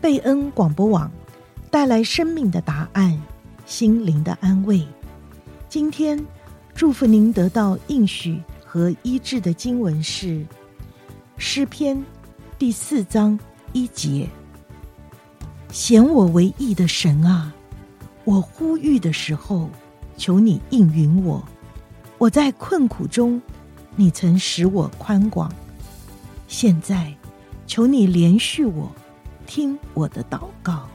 贝恩广播网带来生命的答案，心灵的安慰。今天祝福您得到应许和医治的经文是诗篇第四章一节：显我为义的神啊，我呼吁的时候，求你应允我。我在困苦中，你曾使我宽广。现在，求你怜恤我，听我的祷告。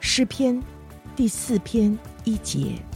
诗篇第四篇一节。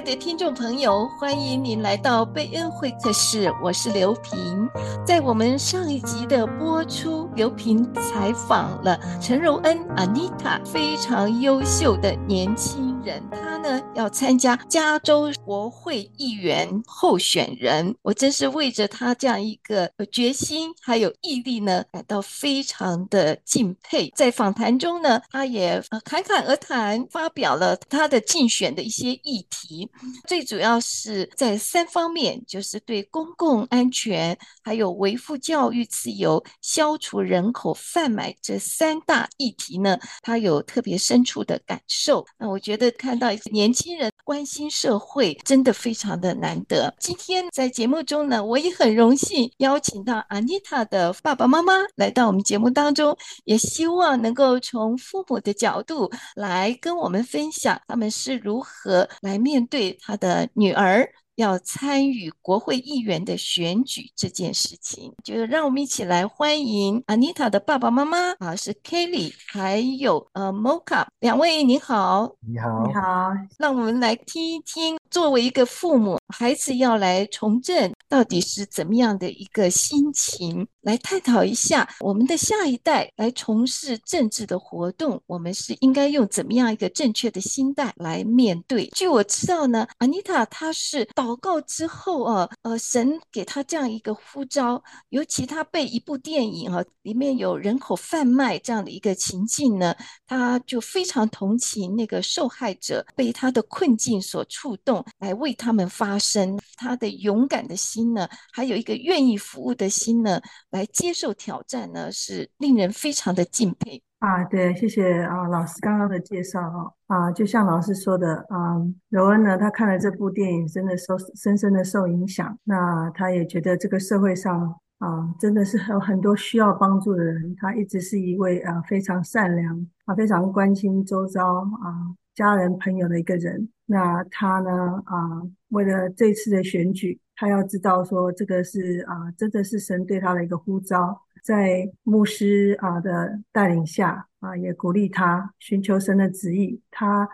的听众朋友，欢迎您来到贝恩会客室，我是刘平。在我们上一集的播出，刘平采访了陈柔恩阿妮塔非常优秀的年轻人。他呢要参加加州国会议员候选人，我真是为着他这样一个决心还有毅力呢，感到非常的敬佩。在访谈中呢，他也侃侃而谈，发表了他的竞选的一些议题。最主要是在三方面，就是对公共安全、还有维护教育自由、消除人口贩卖这三大议题呢，他有特别深处的感受。那我觉得看到年轻人关心社会，真的非常的难得。今天在节目中呢，我也很荣幸邀请到 Anita 的爸爸妈妈来到我们节目当中，也希望能够从父母的角度来跟我们分享他们是如何来面。对他的女儿要参与国会议员的选举这件事情，就让我们一起来欢迎 Anita 的爸爸妈妈啊，是 Kelly 还有呃 Mocha 两位，你好，你好，你好，让我们来听一听，作为一个父母，孩子要来从政，到底是怎么样的一个心情？来探讨一下，我们的下一代来从事政治的活动，我们是应该用怎么样一个正确的心态来面对？据我知道呢，Anita 她是祷告之后啊，呃，神给她这样一个呼召，尤其她被一部电影啊，里面有人口贩卖这样的一个情境呢，她就非常同情那个受害者，被他的困境所触动，来为他们发声。她的勇敢的心心呢，还有一个愿意服务的心呢。来接受挑战呢，是令人非常的敬佩啊！对，谢谢啊，老师刚刚的介绍啊啊，就像老师说的啊，柔恩呢，他看了这部电影，真的受深深的受影响。那他也觉得这个社会上啊，真的是有很多需要帮助的人。他一直是一位啊非常善良啊，非常关心周遭啊家人朋友的一个人。那他呢啊，为了这次的选举。他要知道说，这个是啊，真的是神对他的一个呼召，在牧师啊的带领下啊，也鼓励他寻求神的旨意。他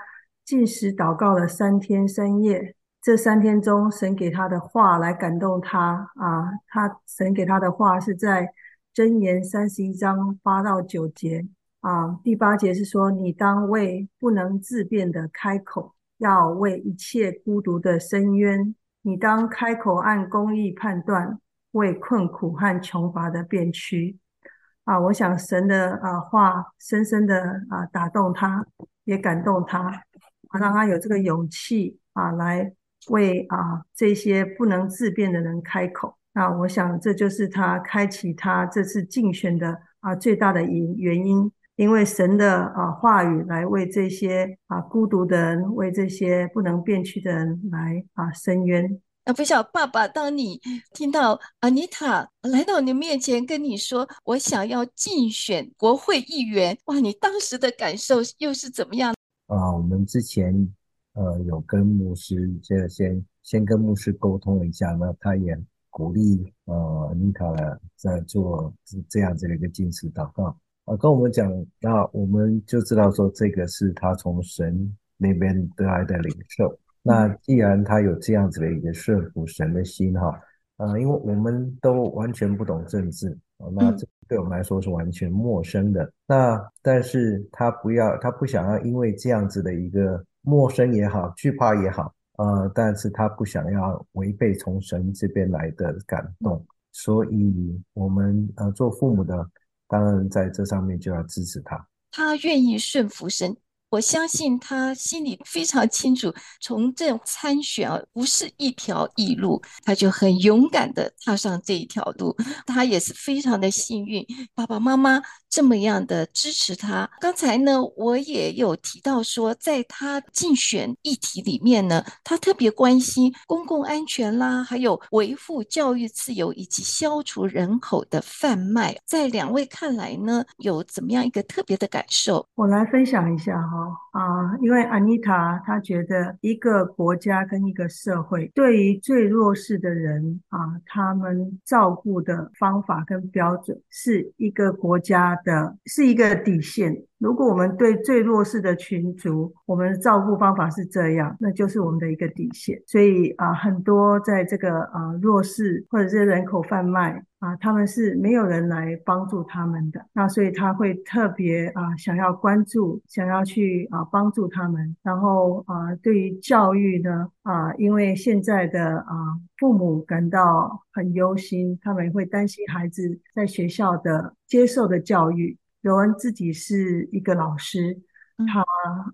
进食祷告了三天三夜，这三天中，神给他的话来感动他啊。他神给他的话是在箴言三十一章八到九节啊，第八节是说：你当为不能自辩的开口，要为一切孤独的深渊。你当开口按公义判断，为困苦和穷乏的辩屈。啊，我想神的啊话深深的啊打动他，也感动他，啊，让他有这个勇气啊来为啊这些不能自辩的人开口。那我想这就是他开启他这次竞选的啊最大的原原因。因为神的啊话语来为这些啊孤独的人，为这些不能辩屈的人来啊伸冤。啊不晓得爸爸，当你听到 Anita 来到你面前跟你说，我想要竞选国会议员，哇，你当时的感受又是怎么样？啊，我们之前呃有跟牧师这先先跟牧师沟通了一下，那他也鼓励呃 Anita 在做这样子的一个禁食祷告。啊，跟我们讲，那我们就知道说，这个是他从神那边得来的领受。那既然他有这样子的一个顺服神的心哈，呃，因为我们都完全不懂政治，那这对我们来说是完全陌生的。那但是他不要，他不想要因为这样子的一个陌生也好，惧怕也好，呃，但是他不想要违背从神这边来的感动，所以我们呃做父母的。当然，在这上面就要支持他。他愿意顺服神，我相信他心里非常清楚，从政参选啊，不是一条易路，他就很勇敢的踏上这一条路。他也是非常的幸运，爸爸妈妈这么样的支持他。刚才呢，我也有提到说，在他竞选议题里面呢，他特别关心公共安全啦，还有维护教育自由以及消除人口的贩卖。在两位看来呢，有怎么样一个特别的感受？我来分享一下哈啊，因为安妮塔她觉得一个国家跟一个社会对于最弱势的人啊，他们照顾的方法跟标准是一个国家的，是一个底线。如果我们对最弱势的群族，我们的照顾方法是这样，那就是我们的一个底线。所以啊，很多在这个啊弱势或者是人口贩卖啊，他们是没有人来帮助他们的。那所以他会特别啊想要关注，想要去啊帮助他们。然后啊，对于教育呢啊，因为现在的啊父母感到很忧心，他们会担心孩子在学校的接受的教育。柔恩自己是一个老师，他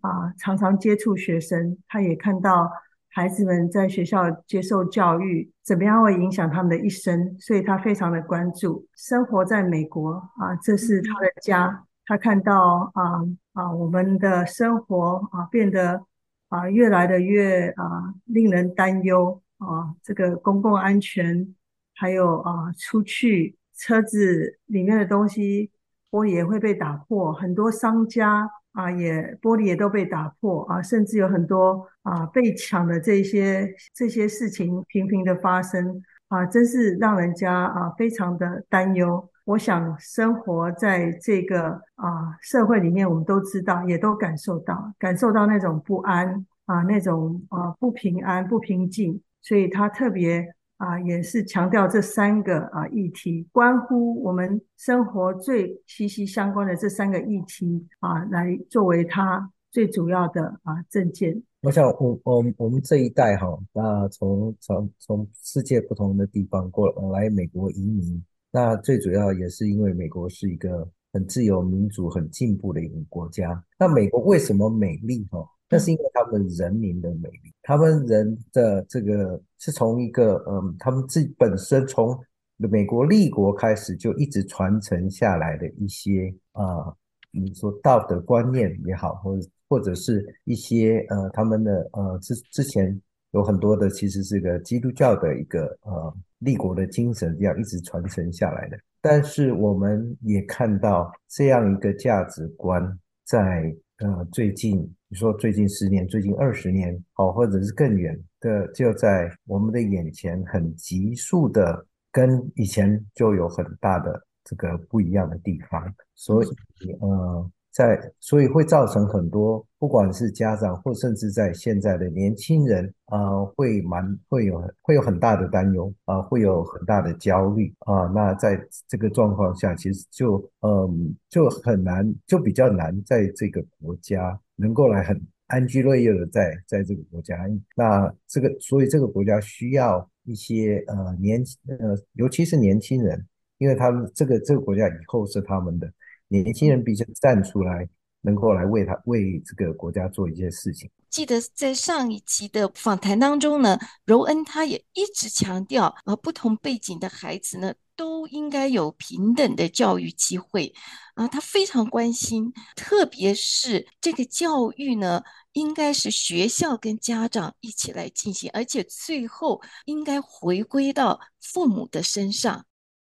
啊常常接触学生，他也看到孩子们在学校接受教育怎么样会影响他们的一生，所以他非常的关注。生活在美国啊，这是他的家，他看到啊啊我们的生活啊变得啊越来的越啊令人担忧啊，这个公共安全还有啊出去车子里面的东西。玻璃也会被打破，很多商家啊也玻璃也都被打破啊，甚至有很多啊被抢的这些这些事情频频的发生啊，真是让人家啊非常的担忧。我想生活在这个啊社会里面，我们都知道，也都感受到感受到那种不安啊，那种啊不平安、不平静，所以他特别。啊，也是强调这三个啊议题，关乎我们生活最息息相关的这三个议题啊，来作为他最主要的啊政见。我想我，我我我们这一代哈，那从从从世界不同的地方过来美国移民，那最主要也是因为美国是一个很自由、民主、很进步的一个国家。那美国为什么美丽哈？那是因为他们人民的美丽，他们人的这个是从一个嗯，他们自己本身从美国立国开始就一直传承下来的一些啊，你说道德观念也好，或者或者是一些呃他们的呃之之前有很多的其实是个基督教的一个呃立国的精神这样一直传承下来的，但是我们也看到这样一个价值观在呃最近。你说最近十年、最近二十年，好，或者是更远的，就在我们的眼前，很急速的，跟以前就有很大的这个不一样的地方，所以，呃。在，所以会造成很多，不管是家长或甚至在现在的年轻人啊、呃，会蛮会有会有很大的担忧啊，会有很大的焦虑啊。那在这个状况下，其实就嗯就很难，就比较难在这个国家能够来很安居乐业的在在这个国家。那这个所以这个国家需要一些呃年呃，尤其是年轻人，因为他们这个这个国家以后是他们的。年轻人必须站出来，能够来为他为这个国家做一些事情。记得在上一期的访谈当中呢，柔恩他也一直强调，呃，不同背景的孩子呢，都应该有平等的教育机会。啊，他非常关心，特别是这个教育呢，应该是学校跟家长一起来进行，而且最后应该回归到父母的身上。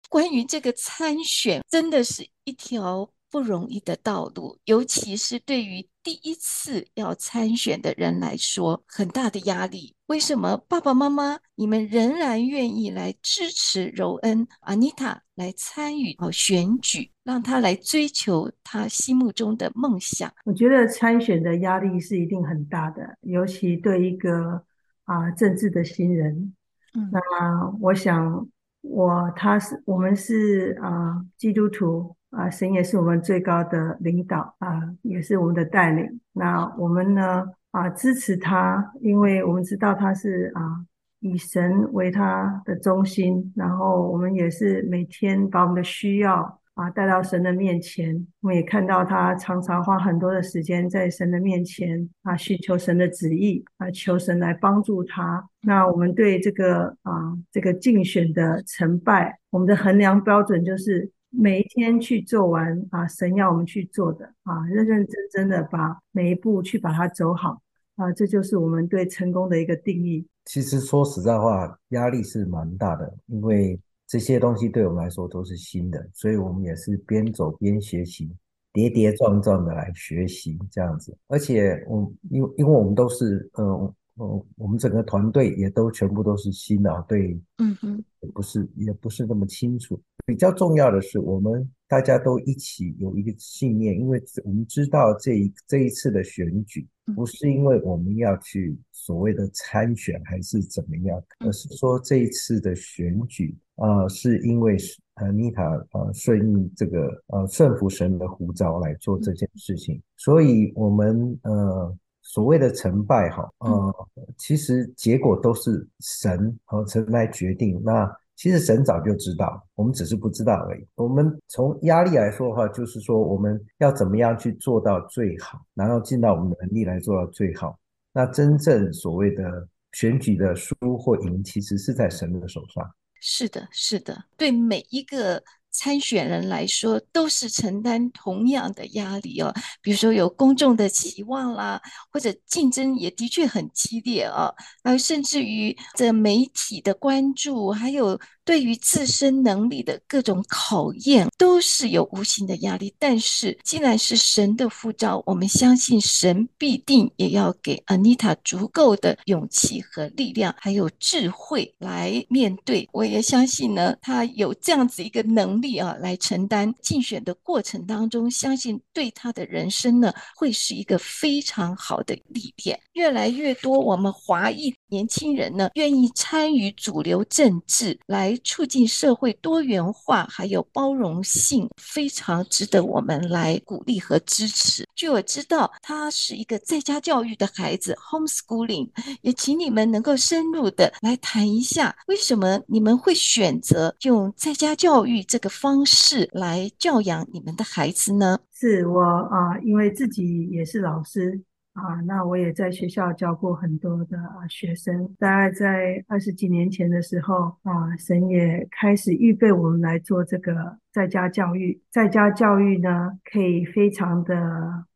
关于这个参选，真的是一条不容易的道路，尤其是对于第一次要参选的人来说，很大的压力。为什么爸爸妈妈你们仍然愿意来支持柔恩、阿妮塔来参与哦选举，让他来追求他心目中的梦想？我觉得参选的压力是一定很大的，尤其对一个啊政治的新人。嗯，那我想。我他是我们是啊、呃、基督徒啊、神也是我们最高的领导啊、也是我们的带领。那我们呢啊、支持他，因为我们知道他是啊、以神为他的中心，然后我们也是每天把我们的需要啊带到神的面前。我们也看到他常常花很多的时间在神的面前啊，寻求神的旨意啊，求神来帮助他。那我们对这个啊这个竞选的成败，我们的衡量标准就是每一天去做完啊神要我们去做的啊，认认真真的把每一步去把它走好啊，这就是我们对成功的一个定义。其实说实在话，压力是蛮大的，因为这些东西对我们来说都是新的，所以我们也是边走边学习，跌跌撞撞的来学习这样子。而且我因为因为我们都是嗯嗯，我们整个团队也都全部都是新的，对，嗯哼，也不是也不是那么清楚。比较重要的是，我们大家都一起有一个信念，因为我们知道这一这一次的选举。不是因为我们要去所谓的参选还是怎么样，而是说这一次的选举啊、呃，是因为呃妮塔呃顺应这个呃顺服神的呼召来做这件事情，所以我们呃所谓的成败哈呃其实结果都是神和神来决定那。其实神早就知道，我们只是不知道而已。我们从压力来说的话，就是说我们要怎么样去做到最好，然后尽到我们的能力来做到最好。那真正所谓的选举的输或赢，其实是在神的手上。是的，是的，对每一个。参选人来说，都是承担同样的压力哦。比如说有公众的期望啦，或者竞争也的确很激烈啊，而甚至于这媒体的关注，还有。对于自身能力的各种考验，都是有无形的压力。但是，既然是神的呼召，我们相信神必定也要给 Anita 足够的勇气和力量，还有智慧来面对。我也相信呢，他有这样子一个能力啊，来承担竞选的过程当中，相信对他的人生呢，会是一个非常好的历练。越来越多我们华裔年轻人呢，愿意参与主流政治来。促进社会多元化还有包容性，非常值得我们来鼓励和支持。据我知道，他是一个在家教育的孩子，homeschooling，也请你们能够深入的来谈一下，为什么你们会选择用在家教育这个方式来教养你们的孩子呢？是我啊、因为自己也是老师。啊，那我也在学校教过很多的啊学生。大概在二十几年前的时候啊，神也开始预备我们来做这个在家教育。在家教育呢，可以非常的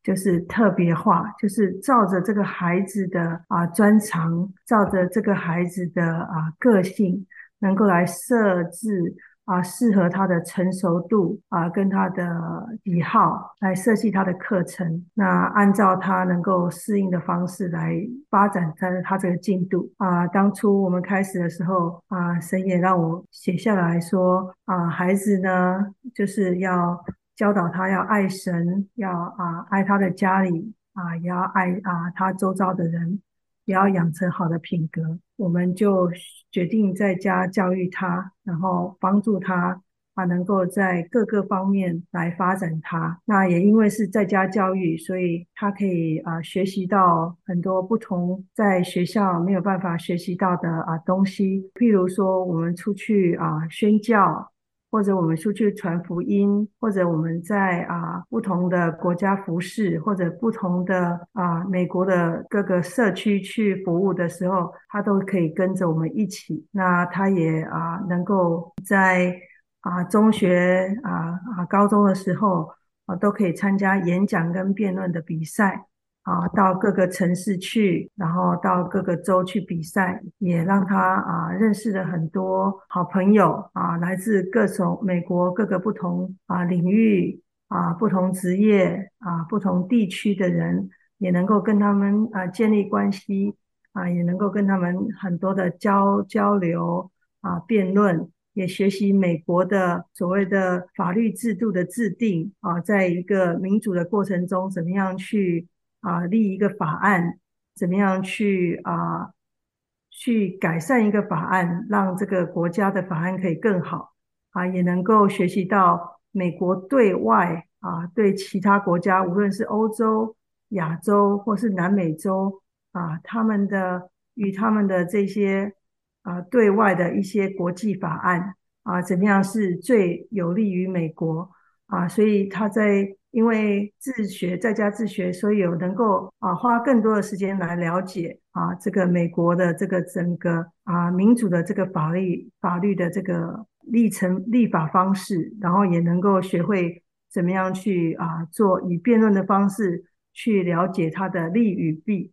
就是特别化，就是照着这个孩子的啊专长，照着这个孩子的啊个性，能够来设置。啊，适合他的成熟度啊，跟他的喜好来设计他的课程。那按照他能够适应的方式来发展他的他这个进度啊。当初我们开始的时候啊，神也让我写下来说啊，孩子呢就是要教导他要爱神，要啊爱他的家里啊，也要爱啊他周遭的人。也要养成好的品格，我们就决定在家教育他，然后帮助他啊，能够在各个方面来发展他。那也因为是在家教育，所以他可以啊学习到很多不同在学校没有办法学习到的啊东西。譬如说，我们出去啊宣教。或者我们出去传福音，或者我们在啊不同的国家服侍，或者不同的啊美国的各个社区去服务的时候，他都可以跟着我们一起。那他也啊能够在啊中学啊啊高中的时候啊都可以参加演讲跟辩论的比赛。啊，到各个城市去，然后到各个州去比赛，也让他啊认识了很多好朋友啊，来自各种美国各个不同啊领域啊不同职业啊不同地区的人，也能够跟他们啊建立关系啊，也能够跟他们很多的交交流啊辩论，也学习美国的所谓的法律制度的制定啊，在一个民主的过程中，怎么样去。啊，立一个法案，怎么样去啊，去改善一个法案，让这个国家的法案可以更好啊，也能够学习到美国对外啊，对其他国家，无论是欧洲、亚洲或是南美洲啊，他们的与他们的这些啊对外的一些国际法案啊，怎么样是最有利于美国啊，所以他在因为自学在家自学，所以有能够啊花更多的时间来了解啊这个美国的这个整个啊民主的这个法律法律的这个历程立法方式，然后也能够学会怎么样去啊做以辩论的方式去了解它的利与弊。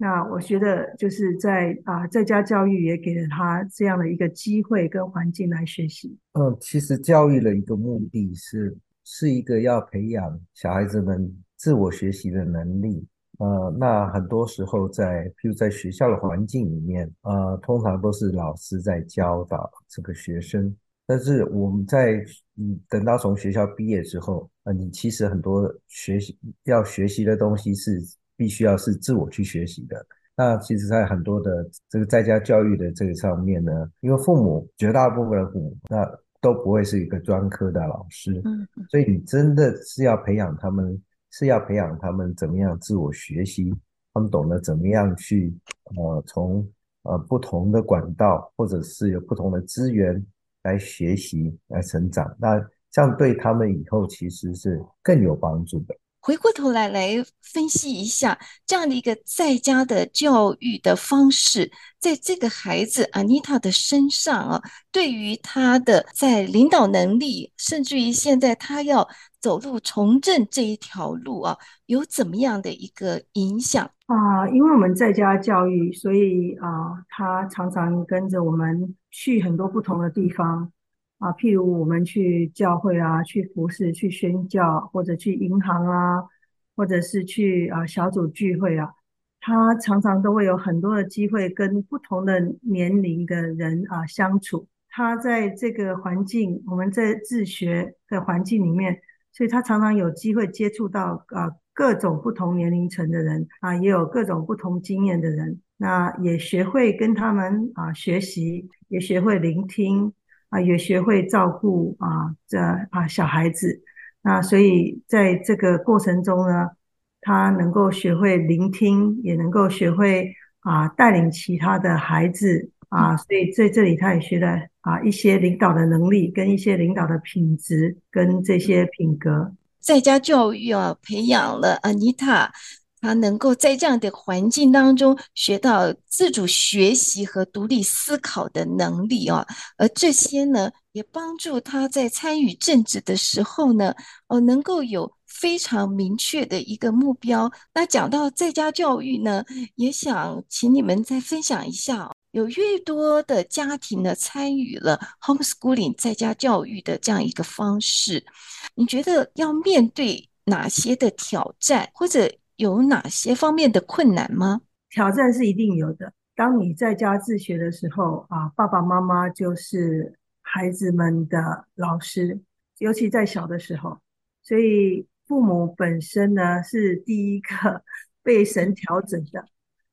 那我觉得就是在啊，在家教育也给了他这样的一个机会跟环境来学习。嗯，其实教育的一个目的是是一个要培养小孩子们自我学习的能力。呃，那很多时候在譬如在学校的环境里面，呃，通常都是老师在教导这个学生。但是我们在嗯等到从学校毕业之后，呃，你其实很多学习要学习的东西是。必须要是自我去学习的。那其实，在很多的这个在家教育的这个上面呢，因为父母绝大部分的父母，那都不会是一个专科的老师，嗯，所以你真的是要培养他们，是要培养他们怎么样自我学习，他们懂得怎么样去呃从呃不同的管道或者是有不同的资源来学习来成长。那这样对他们以后其实是更有帮助的。回过头来来分析一下这样的一个在家的教育的方式，在这个孩子 Anita 的身上啊，对于他的在领导能力，甚至于现在他要走入从政这一条路啊，有怎么样的一个影响啊？因为我们在家教育，所以啊，他常常跟着我们去很多不同的地方。啊，譬如我们去教会啊，去服侍、去宣教，或者去银行啊，或者是去啊小组聚会啊，他常常都会有很多的机会跟不同的年龄的人啊相处。他在这个环境，我们在自学的环境里面，所以他常常有机会接触到啊各种不同年龄层的人啊，也有各种不同经验的人，那也学会跟他们啊学习，也学会聆听。啊，也学会照顾啊，这啊小孩子，那所以在这个过程中呢，他能够学会聆听，也能够学会啊带领其他的孩子啊，所以在这里他也学了啊一些领导的能力，跟一些领导的品质，跟这些品格。在家教育啊，培养了 Anita。他能够在这样的环境当中学到自主学习和独立思考的能力啊，而这些呢，也帮助他在参与政治的时候呢，哦，能够有非常明确的一个目标。那讲到在家教育呢，也想请你们再分享一下，有越多的家庭呢参与了 homeschooling 在家教育的这样一个方式，你觉得要面对哪些的挑战，或者？有哪些方面的困难吗？挑战是一定有的。当你在家自学的时候啊，爸爸妈妈就是孩子们的老师，尤其在小的时候，所以父母本身呢是第一个 被神调整的。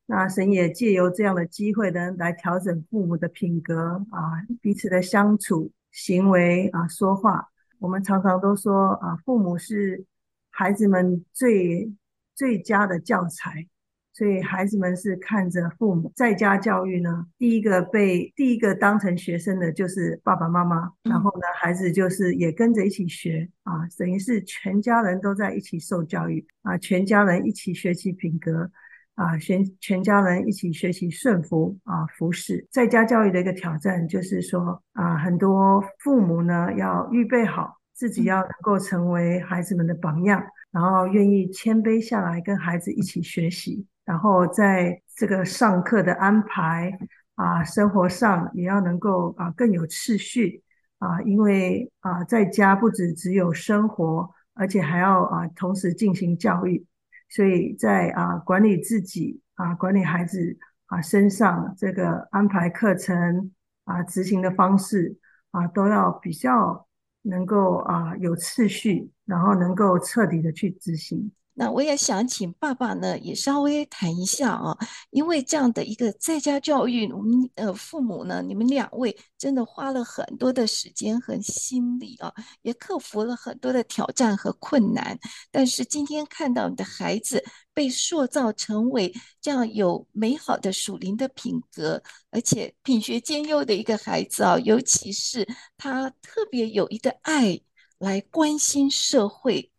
那神也借由这样的机会呢，来调整父母的品格啊，彼此的相处、行为啊、说话。我们常常都说啊，父母是孩子们最最佳的教材，所以孩子们是看着父母在家教育呢。第一个被第一个当成学生的就是爸爸妈妈，然后呢，孩子就是也跟着一起学啊，等于是全家人都在一起受教育啊，全家人一起学习品格啊，全全家人一起学习顺服啊，服侍。在家教育的一个挑战就是说啊，很多父母呢要预备好自己要能够成为孩子们的榜样。然后愿意谦卑下来跟孩子一起学习，然后在这个上课的安排啊，生活上也要能够啊更有次序啊，因为啊在家不只只有生活，而且还要啊同时进行教育，所以在啊管理自己啊管理孩子啊身上这个安排课程啊执行的方式啊都要比较能够啊有次序。然后能够彻底的去执行。那我也想请爸爸呢，也稍微谈一下啊，因为这样的一个在家教育，我们呃父母呢，你们两位真的花了很多的时间和心力啊，也克服了很多的挑战和困难。但是今天看到你的孩子被塑造成为这样有美好的属灵的品格，而且品学兼优的一个孩子啊，尤其是他特别有一个爱。来关心社会。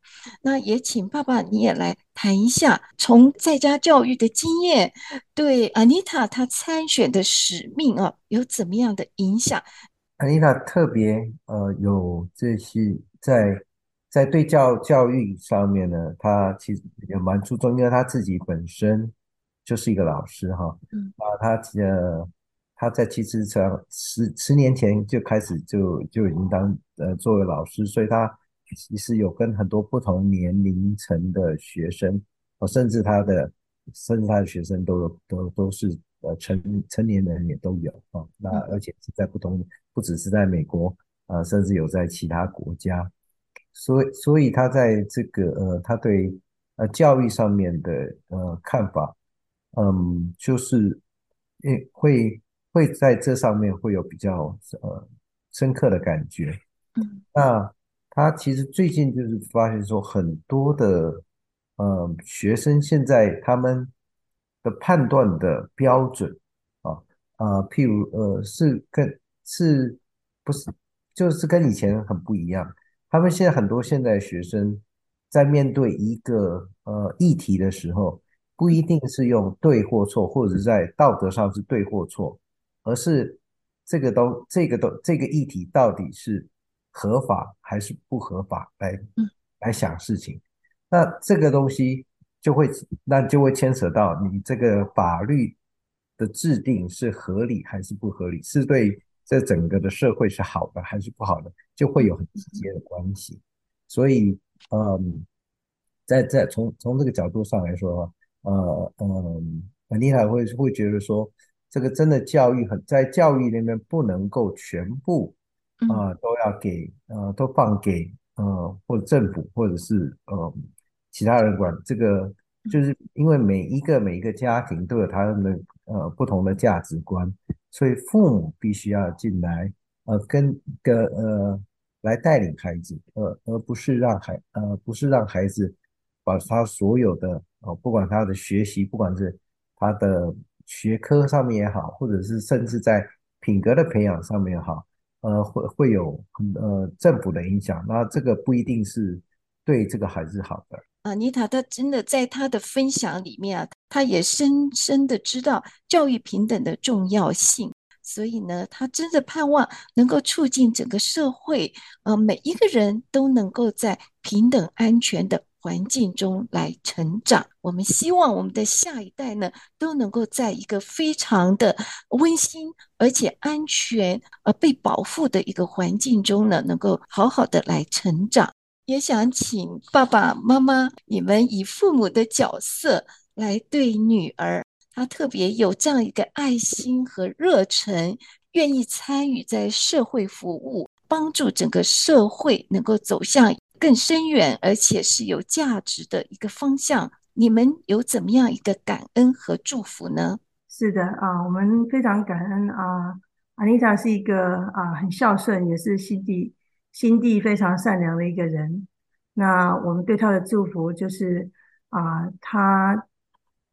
那也请爸爸你也来谈一下，从在家教育的经验，对 Anita 她参选的使命啊，有怎么样的影响？Anita 特别呃有这些在在对教教育上面呢，她其实也蛮注重，因为她自己本身就是一个老师哈，嗯啊，她呃她在其实从十十年前就开始就就已经当呃作为老师，所以她。其实有跟很多不同年龄层的学生，哦，甚至他的，甚至他的学生都有都都是呃成成年人也都有啊。那而且是在不同，不只是在美国啊，甚至有在其他国家。所以，所以他在这个呃，他对呃教育上面的呃看法，嗯，就是会会会在这上面会有比较呃深刻的感觉。嗯，那。他其实最近就是发现说，很多的呃学生现在他们的判断的标准啊啊、譬如呃是跟是不是就是跟以前很不一样。他们现在很多现在学生在面对一个呃议题的时候，不一定是用对或错，或者在道德上是对或错，而是这个都这个都这个议题到底是。合法还是不合法来来想事情，那这个东西就会那就会牵扯到你这个法律的制定是合理还是不合理，是对这整个的社会是好的还是不好的，就会有很直接的关系。所以，嗯，在在从从这个角度上来说，呃嗯，很厉害会会觉得说，这个真的教育很在教育那边不能够全部。啊、呃，都要给呃，都放给呃，或者政府或者是呃其他人管。这个就是因为每一个每一个家庭都有他们的呃不同的价值观，所以父母必须要进来呃，跟跟呃来带领孩子，呃，而不是让孩呃不是让孩子把他所有的呃，不管他的学习，不管是他的学科上面也好，或者是甚至在品格的培养上面也好。呃，会会有呃政府的影响，那这个不一定是对这个孩子好的。啊，妮塔，她真的在她的分享里面啊，她也深深的知道教育平等的重要性，所以呢，她真的盼望能够促进整个社会，呃，每一个人都能够在平等安全的环境中来成长，我们希望我们的下一代呢，都能够在一个非常的温馨而且安全而被保护的一个环境中呢，能够好好的来成长。也想请爸爸妈妈，你们以父母的角色来对女儿，她特别有这样一个爱心和热忱，愿意参与在社会服务，帮助整个社会能够走向。更深远，而且是有价值的一个方向。你们有怎么样一个感恩和祝福呢？是的啊，我们非常感恩啊。Anita 是一个啊很孝顺，也是心地心地非常善良的一个人。那我们对他的祝福就是啊，他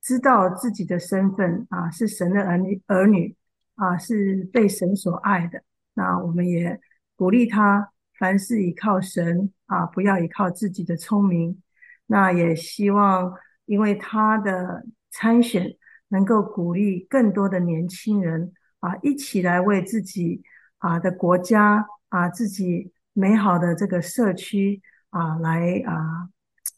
知道自己的身份啊是神的儿女儿女啊，是被神所爱的。那我们也鼓励他，凡事依靠神。啊，不要依靠自己的聪明。那也希望，因为他的参选，能够鼓励更多的年轻人啊，一起来为自己啊的国家啊，自己美好的这个社区啊，来啊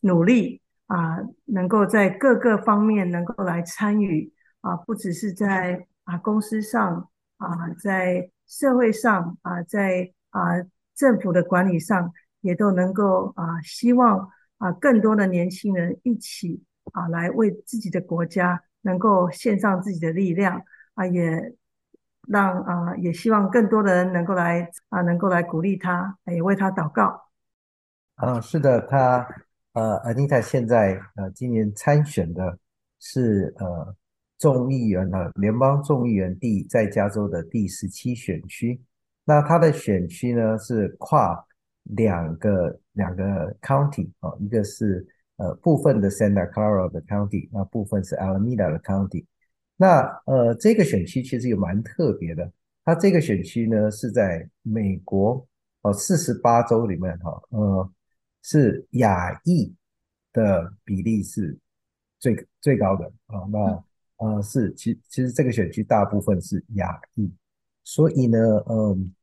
努力啊，能够在各个方面能够来参与啊，不只是在啊公司上啊，在社会上啊，在啊政府的管理上。也都能够啊，希望啊，更多的年轻人一起啊，来为自己的国家能够献上自己的力量啊，也让啊，也希望更多的人能够来啊，能够来鼓励他，也为他祷告。啊，是的，他呃，Anita 现在呃，今年参选的是呃，众议员的联邦众议员第在加州的第十七选区，那他的选区呢是跨。两个两个 county 啊，一个是呃部分的 Santa Clara 的 county，那部分是 Alameda 的 county。那呃这个选区其实也蛮特别的，它这个选区呢是在美国哦，四十八州里面哈，呃，是亚裔的比例是最最高的啊。那呃是其其实这个选区大部分是亚裔，所以呢，嗯，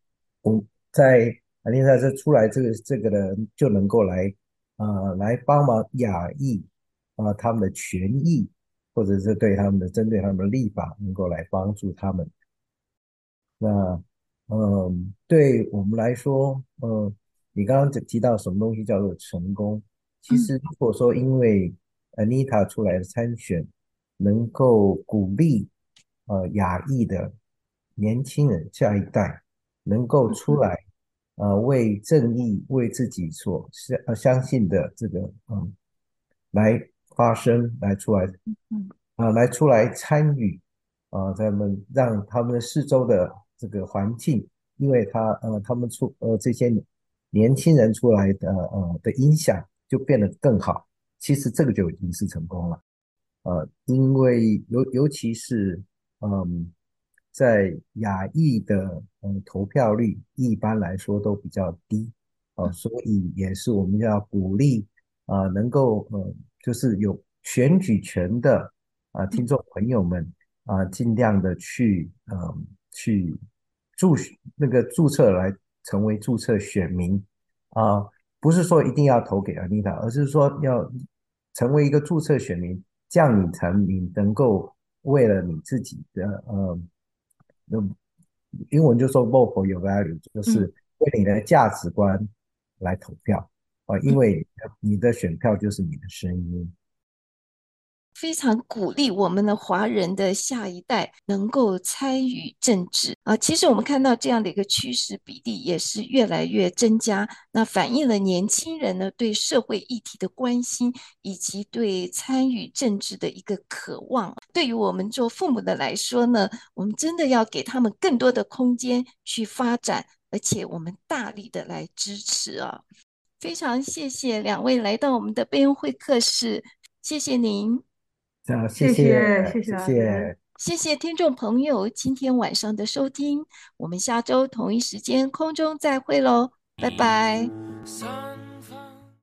我在阿妮塔这出来这个这个人就能够来呃来帮忙亚裔啊他们的权益，或者是对他们的针对他们的立法能够来帮助他们。那嗯，对我们来说，嗯，你刚刚提到什么东西叫做成功？其实如果说因为 Anita 出来的参选，能够鼓励呃亚裔的年轻人下一代能够出来，呃为正义为自己所相相信的这个嗯来发声，来出来，啊、呃、来出来参与，啊、呃，他们让他们四周的。这个环境，因为他呃，他们出呃这些年轻人出来的呃的影响就变得更好。其实这个就已经是成功了，呃，因为尤尤其是嗯，在亚裔的嗯投票率一般来说都比较低，啊、呃，所以也是我们要鼓励啊、呃，能够呃就是有选举权的啊、呃、听众朋友们啊、呃，尽量的去嗯、呃、去。注那个注册来成为注册选民啊、呃，不是说一定要投给 Anita，而是说要成为一个注册选民，这样你才你能够为了你自己的呃，英文就说 vote for your value，就是为你的价值观来投票啊、呃，因为你的选票就是你的声音。非常鼓励我们的华人的下一代能够参与政治啊！其实我们看到这样的一个趋势比例也是越来越增加，那反映了年轻人呢对社会议题的关心以及对参与政治的一个渴望。对于我们做父母的来说呢，我们真的要给他们更多的空间去发展，而且我们大力的来支持啊！非常谢谢两位来到我们的备恩会客室，谢谢您。谢谢，谢谢，谢谢听众朋友今天晚上的收听，我们下周同一时间空中再会喽，拜拜。